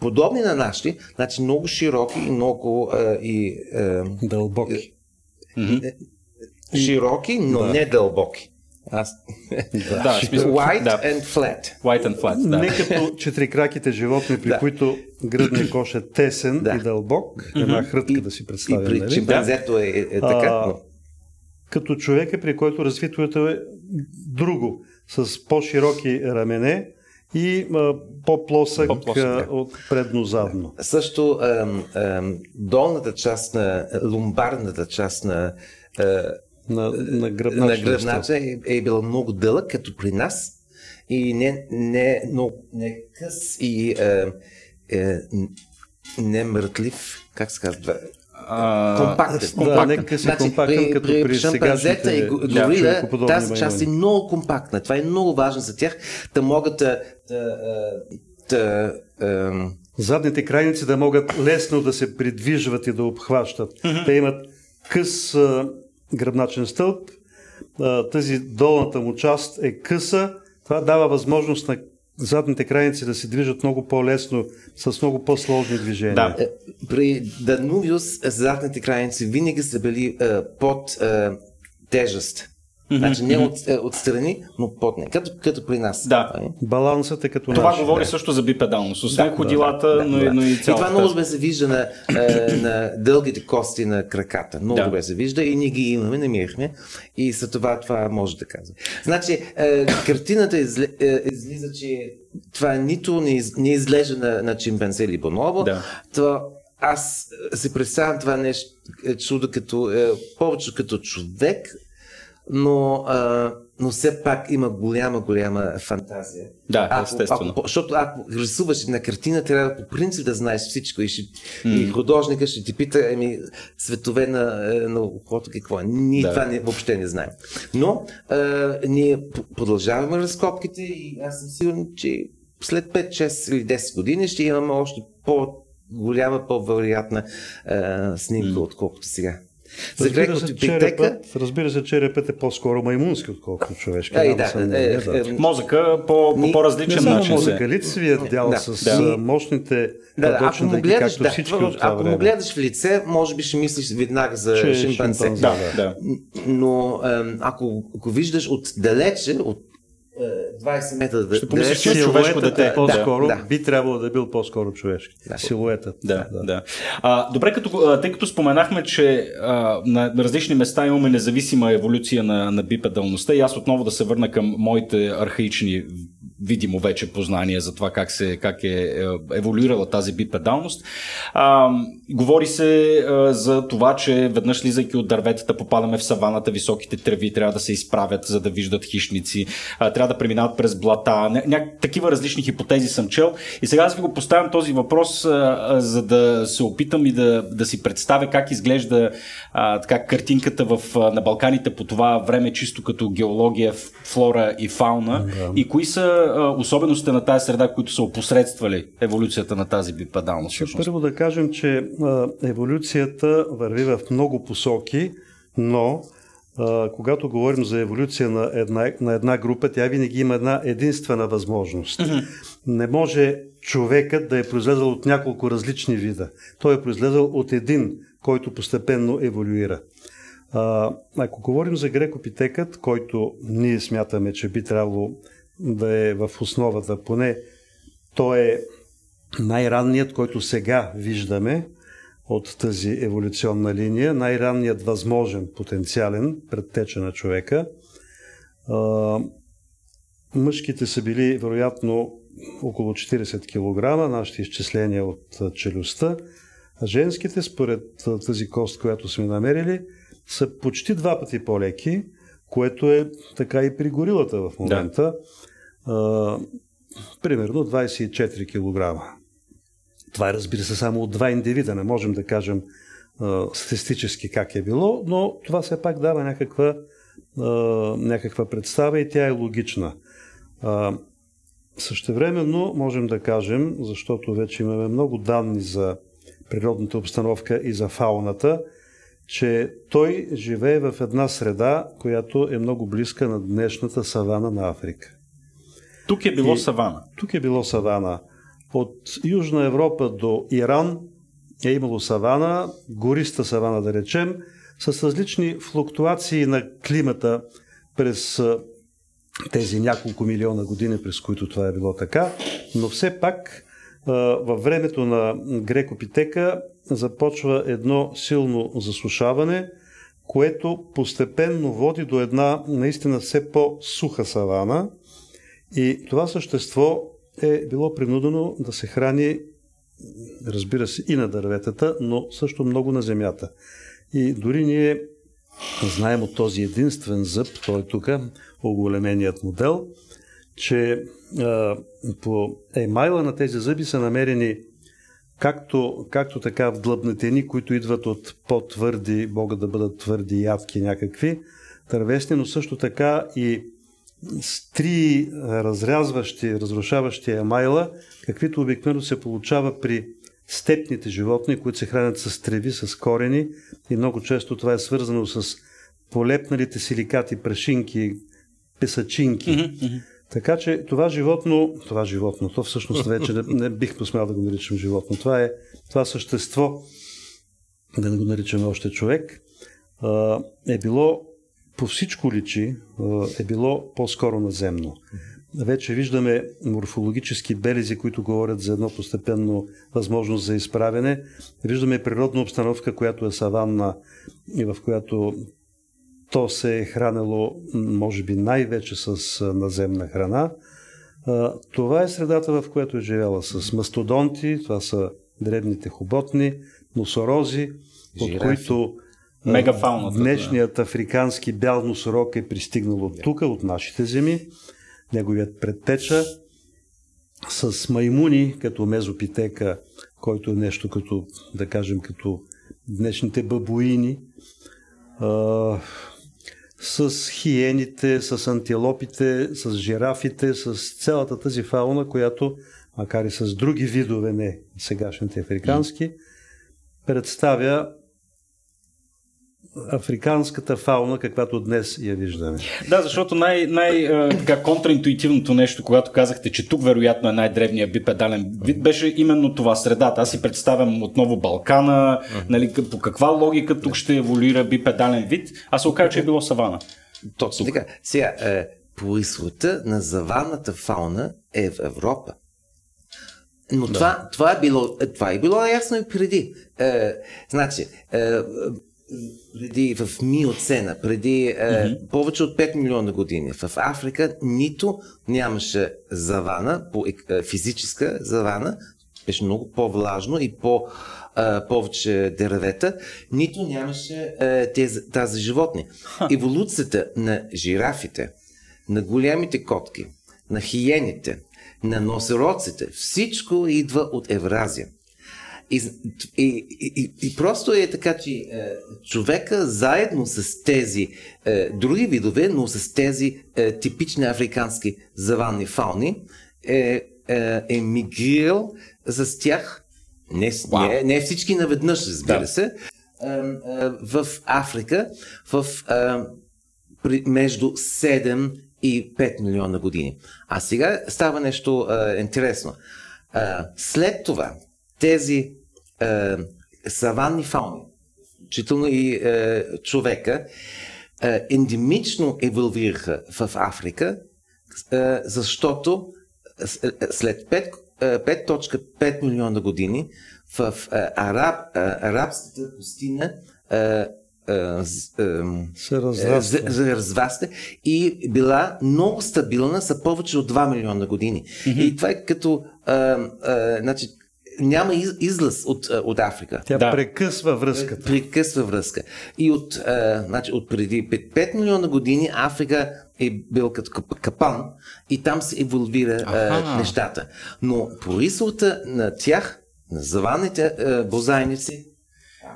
подобни на нашите, значи много широки и много е, и, е, дълбоки. Е, широки, но да. не дълбоки. Аз... Да, White да. and flat. White and flat, да. Не като четирикраките животни, при да. които гръдният кош е тесен да. и дълбок, една хрътка да си представим. И при нали? чимпанзето е, е, е така. А, като човека, при който развитието е друго, с по-широки рамене, и а, по-плосък, по-плосък да. от преднозадно. Също долната част на лумбарната част на на, на гръбнача, на гръбнача е, е била много дълъг, като при нас и не, не, но, не къс и е, е, не мъртлив, как се казва, компактен. Да, нека си значи, компактен, при, като при, при шимпанзета и горила, да, тази част е много компактна. Това е много важно за тях, да могат да, да, да, да задните крайници да могат лесно да се придвижват и да обхващат. Mm-hmm. Те имат къс а, гръбначен стълб, а, тази долната му част е къса, това дава възможност на задните крайници да се движат много по-лесно, с много по-сложни движения. Да. Е, при Данувиус задните крайници винаги са били е, под е, тежест. Значи не от, е, отстрани, но под не. Като, като при нас. Да. Балансът е като Това наш. говори да. също за бипедалност. Освен да, ходилата, да, но, да. но и цялата. И това много добре се вижда на, е, на дългите кости на краката. Много да. добре се вижда и ние ги имаме, намирахме. И за това това може да казва. Значи, е, картината изли, е, излиза, че това нито не, из, не изглежда на, на чимпанзе или бонобо. Да. Това аз се представям това нещо чудо като, е, повече като човек, но, а, но все пак има голяма, голяма фантазия. Да, ако, естествено. Ако, защото ако рисуваш на картина, трябва по принцип да знаеш всичко и, ще, mm. и художника ще ти пита, еми, светове на, е, на окото какво е. Ние да. това не, въобще не знаем. Но а, ние продължаваме разкопките и аз съм сигурен, че след 5, 6 или 10 години ще имаме още по голяма, по-вероятна снимка, mm. отколкото сега. За грекото черепът, разбира се, черепът е по-скоро маймунски, отколкото човешки. Е, да, да, е, да. Е, мозъка по, по по-различен не начин. Мозъка, лицевият дял да, с да. мощните да, да, ако му гледаш, да, всички от това ако време. му гледаш в лице, може би ще мислиш веднага за Че шимпанзе. шимпанзе. Да, да. Но ако го виждаш отдалече, от 20 метра да Ще помислиш, че човешко дете. Е по-скоро, да, би трябвало да е бил по-скоро човешки. Да. Силуетът. Да, да. да. А, добре, като, тъй като споменахме, че а, на различни места имаме независима еволюция на, на бипедалността и аз отново да се върна към моите архаични видимо вече познание за това как, се, как е, е еволюирала тази бипедалност. А, говори се а, за това, че веднъж слизайки от дърветата попадаме в саваната, високите треви трябва да се изправят, за да виждат хищници, а, трябва да преминават през блата. Ня, такива различни хипотези съм чел. И сега аз ви го поставям този въпрос, а, а, за да се опитам и да, да си представя как изглежда а, така, картинката в, а, на Балканите по това време, чисто като геология, флора и фауна. Да. И кои са особеностите на тази среда, които са опосредствали еволюцията на тази бипедалност? Първо да кажем, че еволюцията върви в много посоки, но когато говорим за еволюция на една, на една група, тя винаги има една единствена възможност. Mm-hmm. Не може човекът да е произлезъл от няколко различни вида. Той е произлезъл от един, който постепенно еволюира. А, ако говорим за грекопитекът, който ние смятаме, че би трябвало да е в основата. Поне той е най-ранният, който сега виждаме от тази еволюционна линия, най-ранният възможен потенциален предтеча на човека. Мъжките са били вероятно около 40 кг, нашите изчисления от челюстта, а женските, според тази кост, която сме намерили, са почти два пъти по-леки, което е така и при горилата в момента. Да. Примерно 24 кг. Това е, разбира се, само от два индивида. Не можем да кажем а, статистически как е било, но това все пак дава някаква, а, някаква представа и тя е логична. А, същевременно можем да кажем, защото вече имаме много данни за природната обстановка и за фауната, че той живее в една среда, която е много близка на днешната савана на Африка. Тук е било и, савана. Тук е било савана. От Южна Европа до Иран е имало савана, гориста савана да речем, с различни флуктуации на климата през тези няколко милиона години, през които това е било така, но все пак във времето на Грекопитека започва едно силно засушаване, което постепенно води до една наистина все по-суха савана и това същество е било принудено да се храни, разбира се, и на дърветата, но също много на земята. И дори ние знаем от този единствен зъб, той е тук, оголеменият модел, че а, по емайла на тези зъби са намерени както, както така длъбнатени, които идват от по-твърди, могат да бъдат твърди ядки някакви, дървесни, но също така и с три разрязващи, разрушаващи емайла, каквито обикновено се получава при степните животни, които се хранят с треви, с корени и много често това е свързано с полепналите силикати, прашинки, песачинки. Mm-hmm. Така че това животно, това животно, то всъщност вече не, не бих посмял да го наричам животно. Това е това същество, да не го наричаме още човек, е било по всичко личи, е било по-скоро наземно. Вече виждаме морфологически белези, които говорят за едно постепенно възможност за изправене. Виждаме природна обстановка, която е саванна и в която то се е хранило, може би, най-вече с наземна храна. Това е средата, в която е живела с мастодонти, това са дребните хоботни, носорози, Жирафи. от които Мегафауната, днешният африкански бял носорог е пристигнал от тук, от нашите земи. Неговият предтеча с маймуни, като мезопитека, който е нещо като, да кажем, като днешните бабуини с хиените, с антилопите, с жирафите, с цялата тази фауна, която, макар и с други видове, не сегашните африкански, представя африканската фауна, каквато днес я виждаме. Да, защото най- най- така, контраинтуитивното нещо, когато казахте, че тук вероятно е най-древният бипедален вид, беше именно това средата. Аз си представям отново Балкана, нали, по каква логика тук ще еволюира бипедален вид, а се оказа, че е било савана. Точно така. Сега, е, происхода на заванната фауна е в Европа. Но да. това, това, е било, това е било ясно и преди. Е, значи, е, преди в миоцена, преди е, mm-hmm. повече от 5 милиона години в Африка нито нямаше завана, по, е, физическа завана, беше много по-влажно и по, е, повече дървета, нито нямаше е, тези, тази животни. Еволюцията на жирафите, на големите котки, на хиените, на носороците, всичко идва от Евразия. И, и, и, и просто е така, че е, човека заедно с тези е, други видове, но с тези е, типични африкански заванни фауни, е, е, е мигрирал с тях, не, wow. не, не всички наведнъж, разбира да. се, е, е, в Африка в е, при, между 7 и 5 милиона години. А сега става нещо е, интересно. Е, след това, тези е, саванни фауни, включително и е, човека, е, ендемично еволвираха в Африка е, защото е, е, след 5, е, 5.5 милиона години в араб, арабската е, Се развасте и била много стабилна за повече от 2 милиона години. И това е като а, а, значи, няма из, излъз от, а, от Африка. Тя Да. прекъсва връзката. Прекъсва връзка. И от, а, значи, от преди 5, 5 милиона години Африка е бил като кап- капан и там се еволюира а, Аха. нещата. Но происхода на тях, на заваните а, бозайници,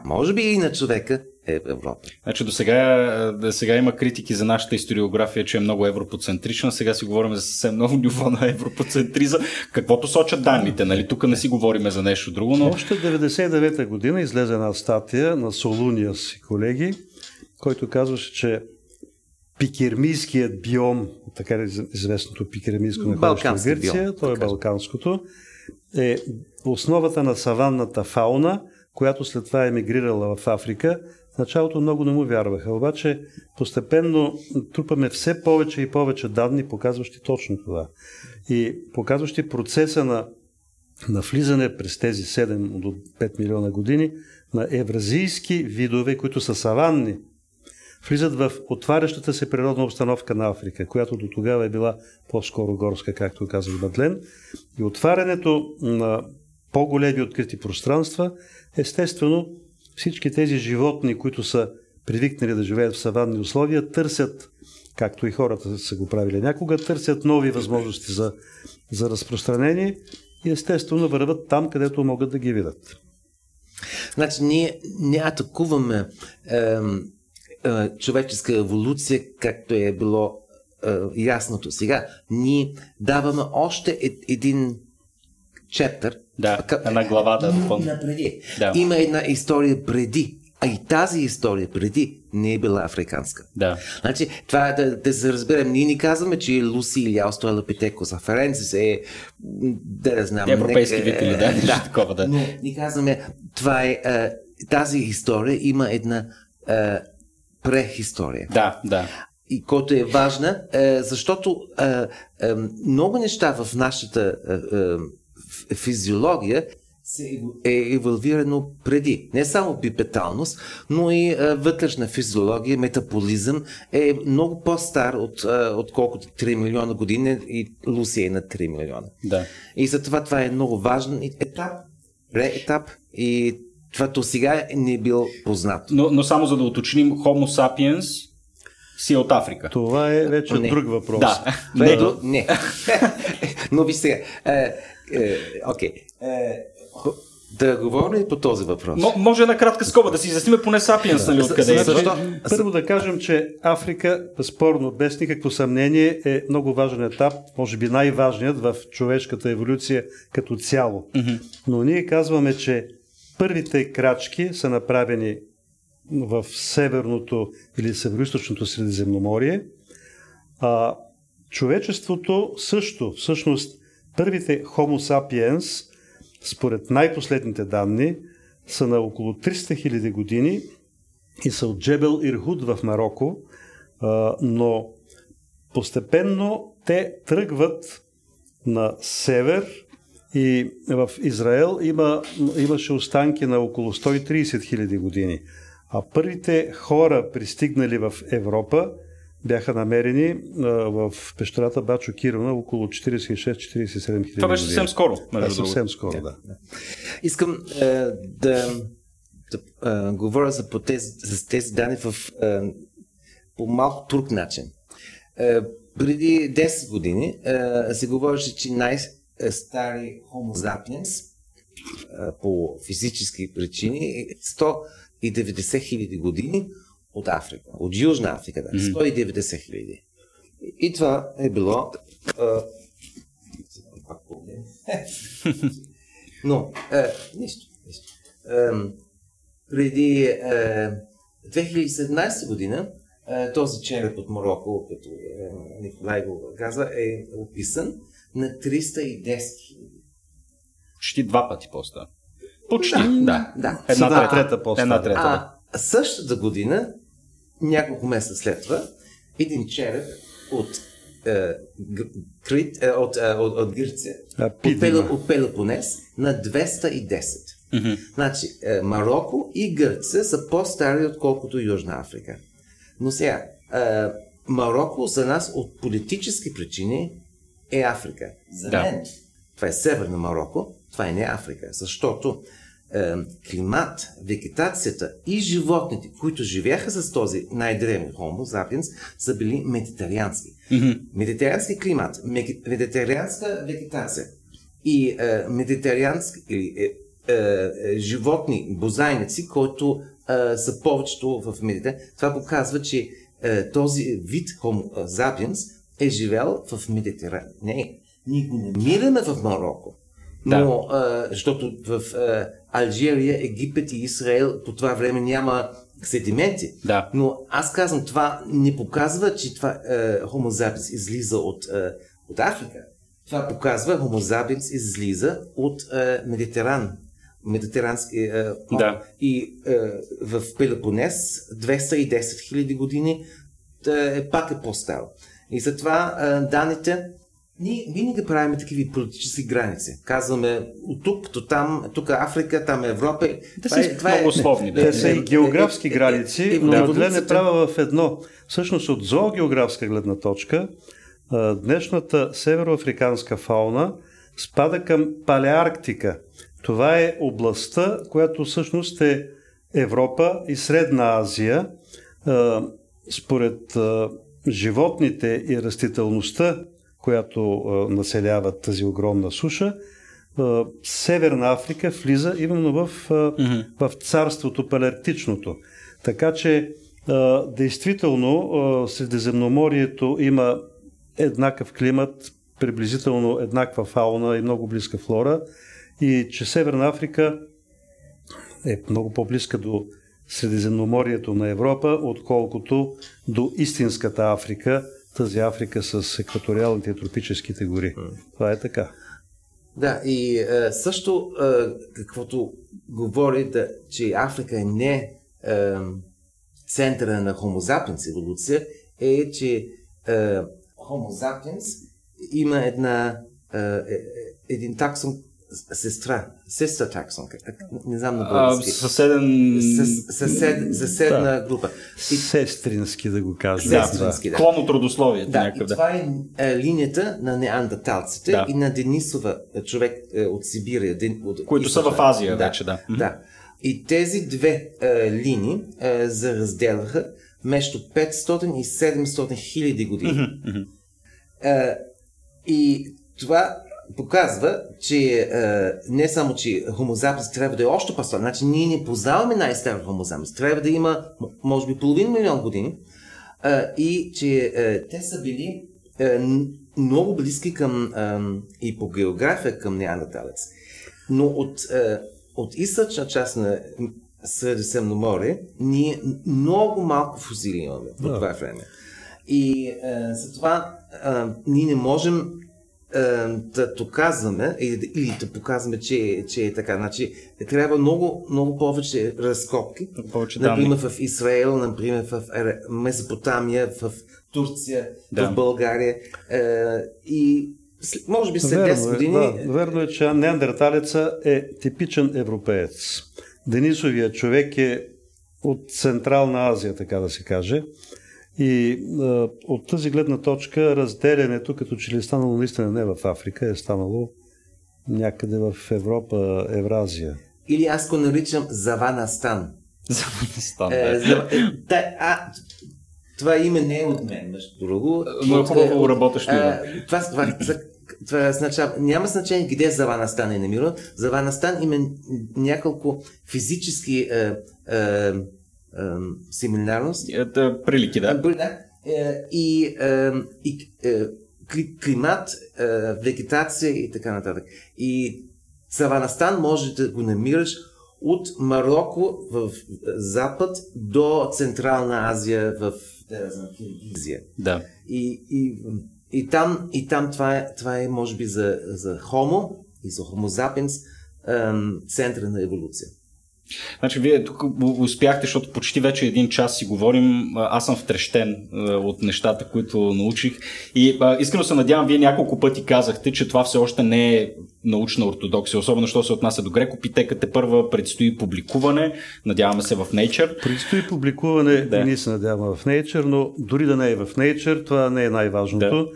може би и на човека е в Европа. Значи до сега, до сега има критики за нашата историография, че е много европоцентрична. Сега си говорим за съвсем ново ниво на европоцентриза. Каквото сочат данните, нали? Тук не си говорим за нещо друго, но... Още 99-та година излезе една статия на Солуниас и колеги, който казваше, че пикермийският биом, така е известното пикермийско находище в Балкански Гърция, биом, то е балканското, е основата на саванната фауна, която след това е емигрирала в Африка. В началото много не му вярваха, обаче постепенно трупаме все повече и повече данни, показващи точно това. И показващи процеса на на влизане през тези 7 до 5 милиона години на евразийски видове, които са саванни, влизат в отварящата се природна обстановка на Африка, която до тогава е била по-скоро горска, както казах Бадлен. И отварянето на по-големи открити пространства, естествено, всички тези животни, които са привикнали да живеят в саванни условия, търсят, както и хората са го правили някога, търсят нови възможности за, за разпространение и естествено върват там, където могат да ги видят. Значи ние не атакуваме ем, е, човеческа еволюция, както е било е, ясното сега. Ние даваме още е, един чептър. Да, Ка- една глава да допълня. Напреди. Да. Има една история преди. А и тази история преди не е била африканска. Да. Значи, това е да, да се разберем. Ние ни казваме, че Луси или Аустралопитекос аференсис е, да не знам. Европейски нека- вид или да, нещо такова, да. Но ни казваме, това е, е, тази история има една е, прехистория. Да, да. И който е важна, е, защото е, е, много неща в нашата е, е, физиология се е еволюирано преди. Не само бипеталност, но и е, вътрешна физиология, метаболизъм е много по-стар от, е, отколкото 3 милиона години и Лусия е на 3 милиона. Да. И затова това е много важен етап, етап и това до сега не е бил познато. Но, но само за да уточним, Homo sapiens си е от Африка. Това е вече Не. друг въпрос. Да. Това Не. е Не. Но ви сега. е, Окей. Е, Да говорим по този въпрос. Мо- може една кратка скоба да си изясним поне Сапиенс, нали, откъде е. Защо? Първо да кажем, че Африка, безспорно, без никакво съмнение, е много важен етап, може би най-важният в човешката еволюция като цяло. Но ние казваме, че първите крачки са направени в северното или североизточното Средиземноморие, а човечеството също, всъщност, първите Homo sapiens, според най-последните данни, са на около 300 000 години и са от Джебел Ирхуд в Марокко, но постепенно те тръгват на север и в Израел има, имаше останки на около 130 000 години. А първите хора, пристигнали в Европа, бяха намерени а, в пещерата Бачо Кирона около 46-47 хиляди Това беше съвсем скоро, Да, съвсем скоро, да. Искам е, да, да е, говоря за, тези, за тези данни в е, по малко друг начин. Е, преди 10 години е, се говореше, че най-стари Homo sapiens е, по физически причини е 190 хиляди години от Африка, от Южна Африка, да, 190 хиляди. И, това е било погледнем. Но, е, нищо, нищо. Е, преди е, 2017 година е, този череп от Марокко, като е, Николай го каза, е описан на 310 хиляди. Почти два пъти по-стар. Почти, да. Да. Една Една трета. трета по-стара. Една трета. да. А същата година, няколко месеца след това, един череп от е, Крит, е, от, е, от, от Гърция, А, от, Пел, от Пелопонес на 210. Мгм. Значи, е, Марокко и Гърция са по-стари, отколкото Южна Африка. Но сега, е, Марокко за нас от политически причини е Африка. За Да. мен това е Северна Марокко, това е не Африка, защото е, климат, вегетацията и животните, които живееха с този най-древен Homo sapiens, са били. Медитериански климат, меги- медитерианска вегетация и е, медитериански или е, е, животни, бозайници, които е, са повечето в Медитер. Това показва, че е, този вид Homo sapiens е живял в Медитеран. Не, ние го намираме в Марокко. Но, е, защото в е, Алжирия, Египет и Израел по това време няма седименти. Да. Но аз казвам, това не показва, че това е, Homo sapiens излиза от, е, от Африка. Това показва, Homo sapiens излиза от е, Медитеран. Медитерански е. Да. И е, в Пелопонес 210 хиляди години е, пак е по-стар. И затова е, данните ние винаги правим такива политически граници. Казваме от тук до там, тук е Африка, там е Европа. Да са много условни, да. Те са е, и географски е, е, граници, е, е, но Мадлен е права в едно. Всъщност от зоогеографска гледна точка, днешната североафриканска фауна спада към Палеарктика. Това е областта, която всъщност е Европа и Средна Азия. Според животните и растителността, която а, населяват тази огромна суша, Северна Африка влиза именно в, а, в царството палеарктичното. Така че, действително, Средиземноморието има еднакъв климат, приблизително еднаква фауна и много близка флора, и че Северна Африка е много по-близка до Средиземноморието на Европа, отколкото до истинската Африка, тази Африка с екваториалните и тропическите гори. Това е така. Да, и е, също е, каквото говори, да, че Африка е не е, центъра на Homo sapiens еволюция, е, че е, Homo sapiens има една, е, е, един таксон сестра, сестра таксон, не знам на А, български. съседен... Със- съсед, съседна група. И, Сестрински да го кажем. Да, Сестрински, да. клон от родословието да, някакъв. и Да. това е, е линията на неандерталците Да. и на Денисова, е, човек е, от Сибирия. Ден, от, Които са в Азия вече, да. Да. И тези две е, линии е, заразделяха между 500 и 700 хиляди години. Е, и това показва, че е, не само, че Homo sapiens трябва да е още по-стар, значи ние не познаваме най-стар Homo sapiens, трябва да има, може би, половин милион години, е, и че е, те са били н- много близки към, е, и по география към неандерталец. Но от, е, от източна част на Средиземно море ние много малко фузили имаме по Да. това време. И е, затова е, ние не можем да доказваме или, да показваме, че, че е така. Значи, трябва много, много повече разкопки. Повече данни. Например, в Израел, например, в Месопотамия, в Турция, Да. в България. Е, и може би след 10 Верно е, години. да, верно е, че неандерталеца е типичен европеец. Денисовия човек е от Централна Азия, така да се каже. И а, от тази гледна точка разделянето, като че ли е станало наистина не в Африка, е станало някъде в Европа, Евразия. Или аз го наричам Заванастан. За Афганистан, Е, да. за, е, да, а, това име не е от мен, между друго. Но е хубаво от- работещо а, име. Това, това, това, това означава, няма значение къде Заванастан е намиран. Заванастан има няколко физически е, е, семинарности. Е, Прилики, да. Да. Е, и, и е, кли- климат, вегетация и така нататък. И Саванастан може да го намираш от Марокко в запад до Централна Азия в Киргизия. да. И, и, и, там, и там това е, това е може би за, за Homo и за Homo sapiens центъра на еволюция. Значи, вие тук успяхте, защото почти вече един час си говорим. Аз съм втрещен от нещата, които научих. И а, искрено се надявам, вие няколко пъти казахте, че това все още не е научна ортодоксия, особено що се отнася до грекопитеката. Първа предстои публикуване, надяваме се в Nature. Предстои публикуване, да. ние се надяваме в Nature, но дори да не е в Nature, това не е най-важното.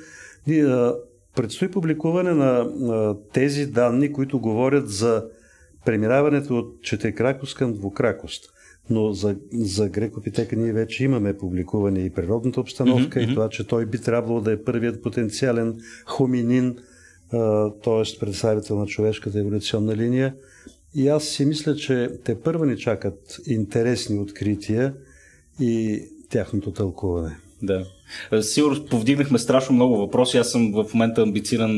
Да. Предстои публикуване на, на тези данни, които говорят за преминаването от четирикракост към двукракост. Но за, за грекопитека ние вече имаме публикуване и природната обстановка, mm-hmm. и това, че той би трябвало да е първият потенциален хоминин, т.е. представител на човешката еволюционна линия. И аз си мисля, че те първа ни чакат интересни открития и тяхното тълкуване. Да. Е, сигурно повдигнахме страшно много въпроси. Аз съм в момента амбициран,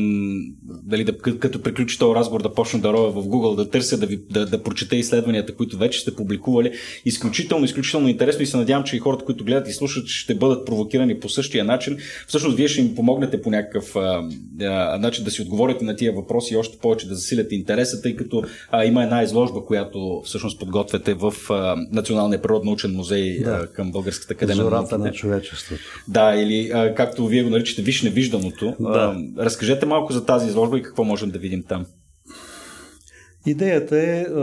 дали да, като приключи този разговор, да почна да роя в Google, да търся, да, ви, да, да прочета изследванията, които вече сте публикували. Изключително, изключително интересно и се надявам, че и хората, които гледат и слушат, ще бъдат провокирани по същия начин. Всъщност, вие ще им помогнете по някакъв а, а, начин да си отговорите на тия въпроси и още повече да засилят интереса, тъй като а, има една изложба, която всъщност подготвяте в а, Националния природно-научен музей да. а, към Българската академия. Зората на човечеството. Да, или а, както вие го наричате, виж невижданото. Да. А, разкажете малко за тази изложба и какво можем да видим там. Идеята е а,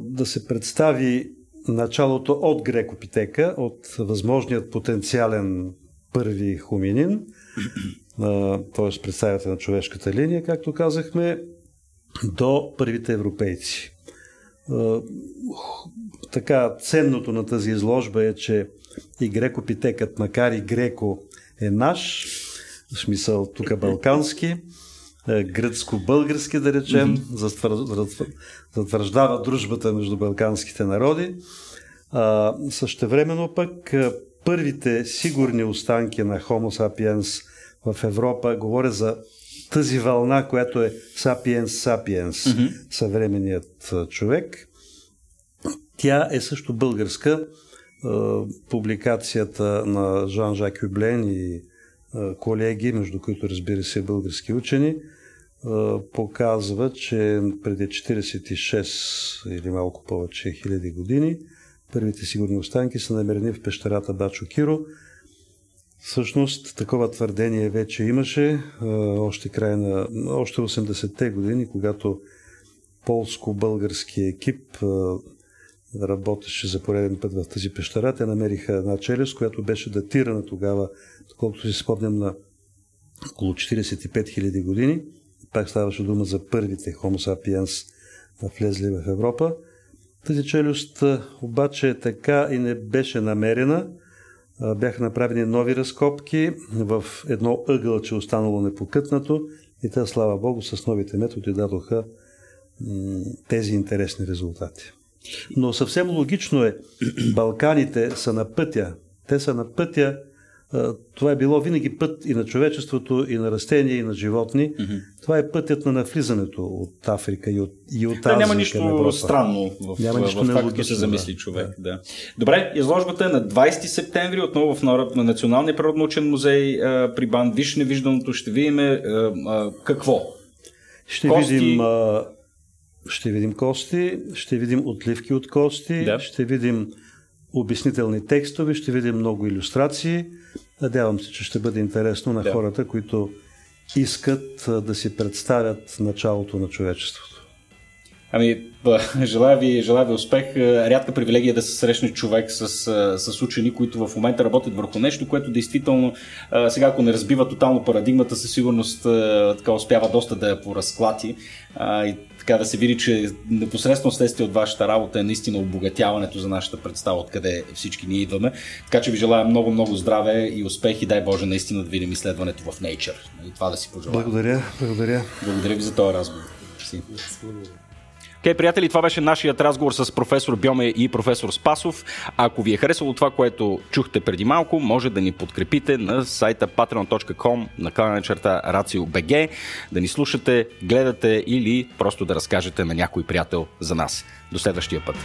да се представи началото от грекопитека, от възможният потенциален първи хуминин, т.е. представител на човешката линия, както казахме, до първите европейци. А, така, ценното на тази изложба е, че и грекопитекът, макар и греко е наш, в смисъл тук балкански, е, гръцко-български, да речем, mm-hmm. затвърждава дружбата между балканските народи. А, същевременно пък е, първите сигурни останки на Homo sapiens в Европа, говоря за тази вълна, която е Sapiens Sapiens, mm-hmm. съвременният е, човек, тя е също българска публикацията на Жан-Жак Юблен и колеги, между които разбира се български учени, показва, че преди 46 или малко повече хиляди години първите сигурни останки са намерени в пещерата Бачо Киро. Всъщност, такова твърдение вече имаше още край на още 80-те години, когато полско-български екип работеше за пореден път в тази пещера. Те намериха една челюст, която беше датирана тогава, колкото си спомням, на около 45 000 години. Пак ставаше дума за първите Homo sapiens влезли в Европа. Тази челюст обаче така и не беше намерена. Бяха направени нови разкопки в едно ъгълче, останало непокътнато и те, слава Богу, с новите методи дадоха тези интересни резултати. Но съвсем логично е, Балканите са на пътя. Те са на пътя. Това е било винаги път и на човечеството, и на растения, и на животни. Mm-hmm. Това е пътят на навлизането от Африка и от, и от Азия. Да, няма нищо странно в, няма нищо в, в това, като се замисли човек. Да. да. Добре, изложбата е на 20 септември, отново в на Националния природнаучен музей при Бан. Виж невижданото, ще видим какво? Ще Кости... видим а, ще видим кости, ще видим отливки от кости, да. ще видим обяснителни текстове, ще видим много иллюстрации. Надявам се, че ще бъде интересно на да. хората, които искат да си представят началото на човечеството. Ами, желая ви, желая ви успех. Рядка привилегия е да се срещне човек с, с учени, които в момента работят върху нещо, което действително, сега ако не разбива тотално парадигмата, със сигурност така успява доста да я поразклати и така да се види, че непосредствено следствие от вашата работа е наистина обогатяването за нашата представа, откъде всички ние идваме. Така че ви желая много, много здраве и успех и дай Боже наистина да видим изследването в Nature. И това да си пожелая. Благодаря, благодаря. Благодаря ви за този разговор. Окей, приятели, това беше нашият разговор с професор Бьоме и професор Спасов. Ако ви е харесало това, което чухте преди малко, може да ни подкрепите на сайта patreon.com на клана черта RACIO.BG, да ни слушате, гледате или просто да разкажете на някой приятел за нас. До следващия път.